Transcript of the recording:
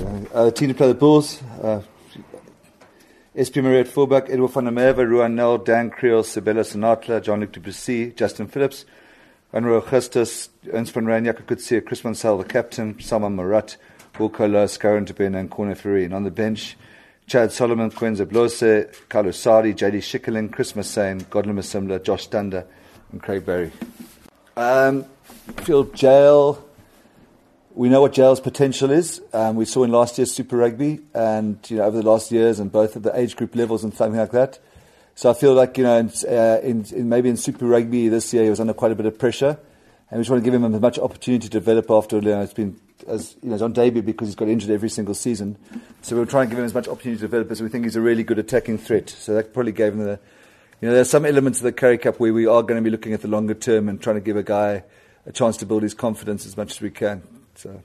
Uh, team to play the Bulls. Uh, SP Marais at fullback, Edward Merwe, Ruhan Nel, Dan Kriel, Sibella Sinatra, Jean-Luc Duplessis, Justin Phillips, Juarno Augustus, Ernst van Rhyn, Jaco Coetzee, Chris Mansell, the captain, Salmaan Moerat, Wilco Louw, Scarra Ntubeni, and Corner Ferry. And on the bench, Chad Solomon, Quenza Blose, Carlü Sadie, JD Schickerling, Chris Massyn, Godlen Masimla, Josh Stander, and Craig Barry. Um, Field Jail. We know what Jail's potential is. Um, we saw in last year's Super Rugby, and you know over the last years, and both at the age group levels and something like that. So I feel like you know, in, uh, in, in maybe in Super Rugby this year, he was under quite a bit of pressure, and we just want to give him as much opportunity to develop after you know, it's been as you know, he's on debut because he's got injured every single season. So we're trying to give him as much opportunity to develop as we think he's a really good attacking threat. So that probably gave him the, you know, there's some elements of the Currie Cup where we are going to be looking at the longer term and trying to give a guy a chance to build his confidence as much as we can. So.